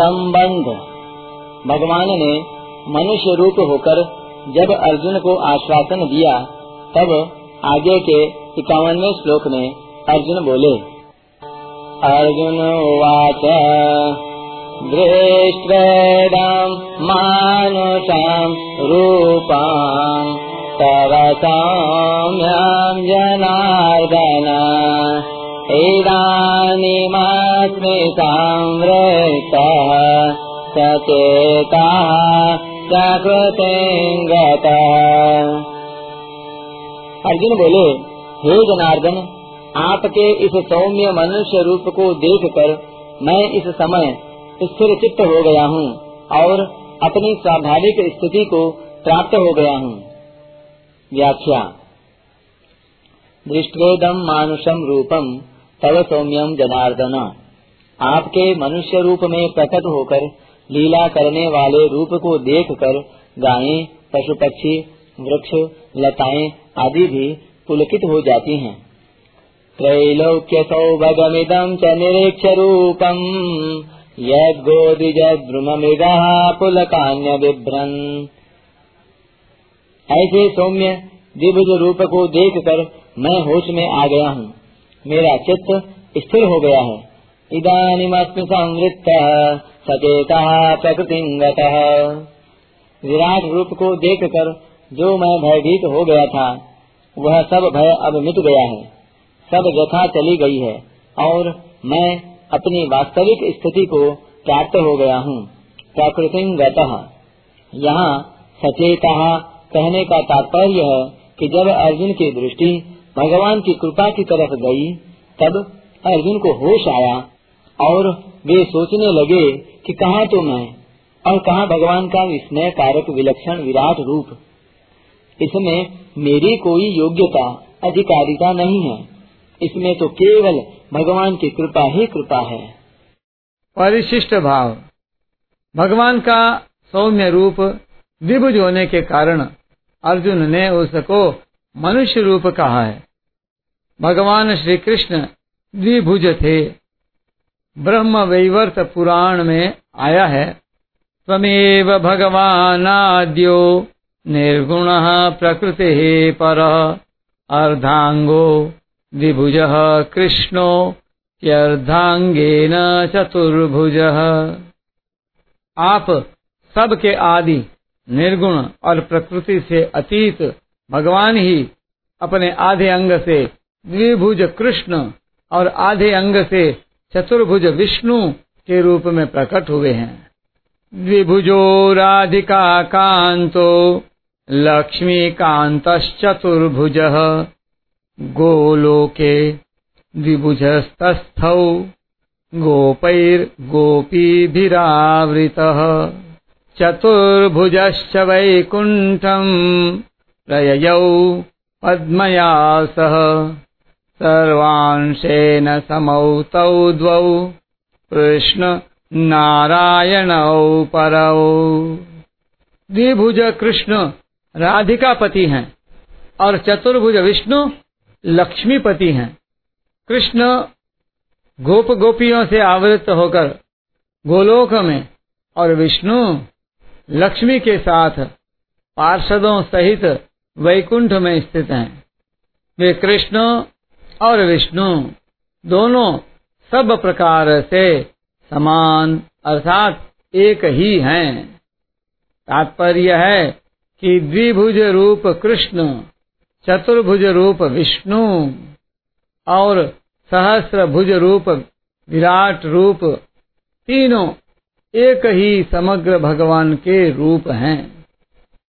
संबंध। भगवान ने मनुष्य रूप होकर जब अर्जुन को आश्वासन दिया, तब आगे के इक्यावनवे श्लोक में अर्जुन बोले, अर्जुन उवाच दृष्टम् मानुषाम् रूपाम् तव सौम्यम् जनार्दन इदानीमस्मि अर्जुन बोले, हे जनार्दन, आपके इस सौम्य मनुष्य रूप को देखकर मैं इस समय स्थिर चित्त हो गया हूँ और अपनी स्वाभाविक स्थिति को प्राप्त हो गया हूँ। व्याख्या दृष्टेदम मानुषम रूपम तव सौम्यम जनार्दन। आपके मनुष्य रूप में प्रकट होकर, लीला करने वाले रूप को देखकर गायें पशु पक्षी वृक्ष, लताएँ आदि भी पुलकित हो जाती हैं। त्रैलोक्य सौभगमिदम च निरीक्ष रूपम यद्गोदिजद्रुमृगा पुलकान्य विभ्रन ऐसे सौम्य, दिव्य रूप को देखकर मैं होश में आ गया हूँ। मेरा चित्त स्थिर हो गया है। इदानीमस्मि संवृत्त सचेता प्रकृति विराट रूप को देखकर जो मैं भयभीत हो गया था, वह सब भय अब मिट गया है। सब व्यथा चली गई है और मैं अपनी वास्तविक स्थिति को प्राप्त हो गया हूँ। प्रकृति यहाँ सचेता कहने का तात्पर्य है कि जब अर्जुन की दृष्टि भगवान की कृपा की तरफ़ गई, तब अर्जुन को होश आया और वे सोचने लगे कि कहा तो मैं, और कहा भगवान का विस्मय कारक विलक्षण विराट रूप। इसमें मेरी कोई योग्यता, अधिकारिता नहीं है। इसमें तो केवल भगवान की कृपा ही कृपा है। परिशिष्ट भाव। भगवान का सौम्य रूप द्विभुज होने के कारण अर्जुन ने उसको मनुष्य रूप कहा है। भगवान श्री कृष्ण द्विभुज थे। ब्रह्म वैवर्त पुराण में आया है, त्वमेव भगवानाद्यो निर्गुण प्रकृति पर। अर्धांगो द्विभुज कृष्णो यर्धांगेन चतुर्भुज। आप सबके आदि निर्गुण और प्रकृति से अतीत भगवान ही अपने आधे अंग से द्विभुज कृष्ण और आधे अंग से चतुर्भुज विष्णु के रूप में प्रकट हुए हैं। द्विभुजो राधिका कांतो लक्ष्मी कांतश्चतुर्भुज गोलोके द्विभुजस्तस्थौ गोपैर्गोपीभिरावृतः चतुर्भुजश्च वैकुण्ठम् प्रययौ पद्मया सह सर्वांशेन समौ तौ द्वौ। कृष्ण नारायणौ परौ। द्विभुज कृष्ण राधिकापति हैं और चतुर्भुज विष्णु लक्ष्मीपति हैं। कृष्ण गोप गोपियों से आवृत होकर गोलोक में और विष्णु लक्ष्मी के साथ पार्षदों सहित वैकुंठ में स्थित हैं। वे कृष्ण और विष्णु दोनों सब प्रकार से समान, अर्थात एक ही हैं। तात्पर्य है कि द्विभुज रूप कृष्ण, चतुर्भुज रूप विष्णु और सहस्र भुज रूप विराट रूप तीनों एक ही समग्र भगवान के रूप हैं।